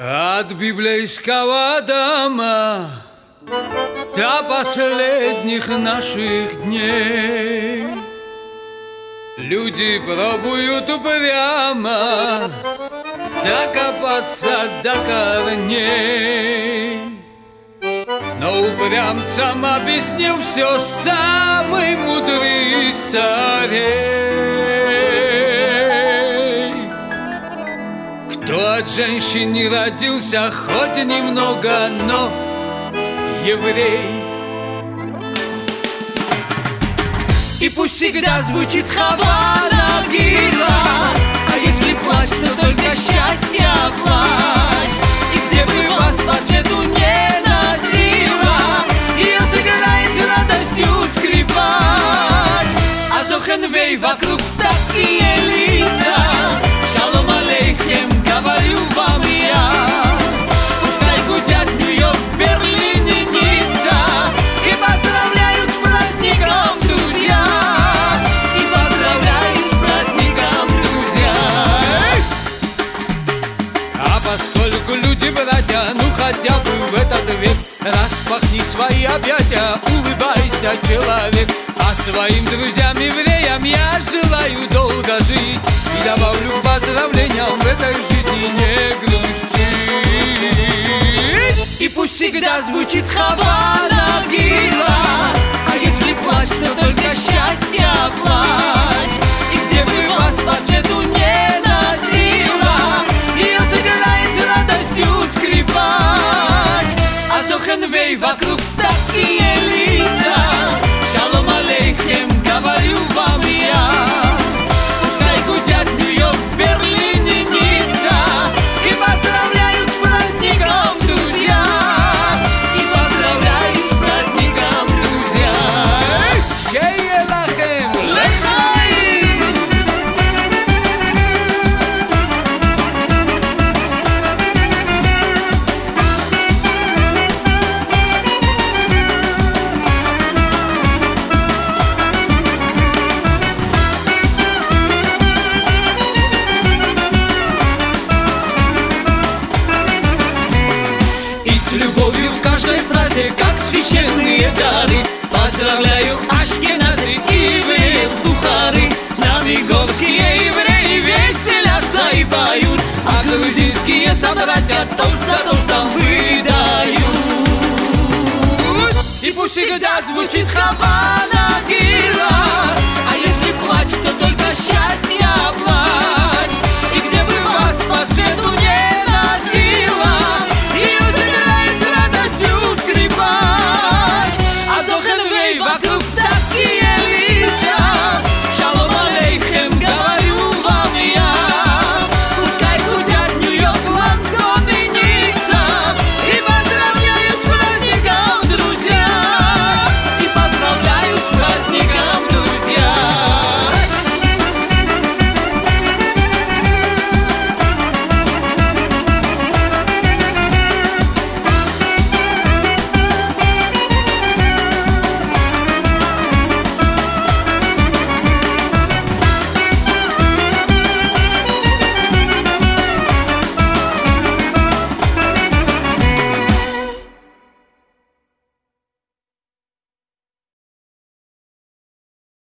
От библейского дома до последних наших дней. Люди пробуют упрямо докопаться до корней. Но упрямцам объяснил все самый мудрый царей от женщин не родился хоть немного, но еврей. И пусть всегда звучит Хавана Гила А хотя бы в этот век. Распахни свои объятия, улыбайся, человек. А своим друзьям евреям я желаю долго жить. И добавлю поздравлениям в этой жизни не грустить И пусть всегда звучит Хавана Гила. А если плачь, то только счастье плачь Ei, vaca И с любовью в каждой фразе, как священные дары. Поздравляю Ашкеназы и евреев с С нами горские евреи веселятся и поют А грузинские собратья тост за тостом выдают. И пусть всегда звучит Хавана Гила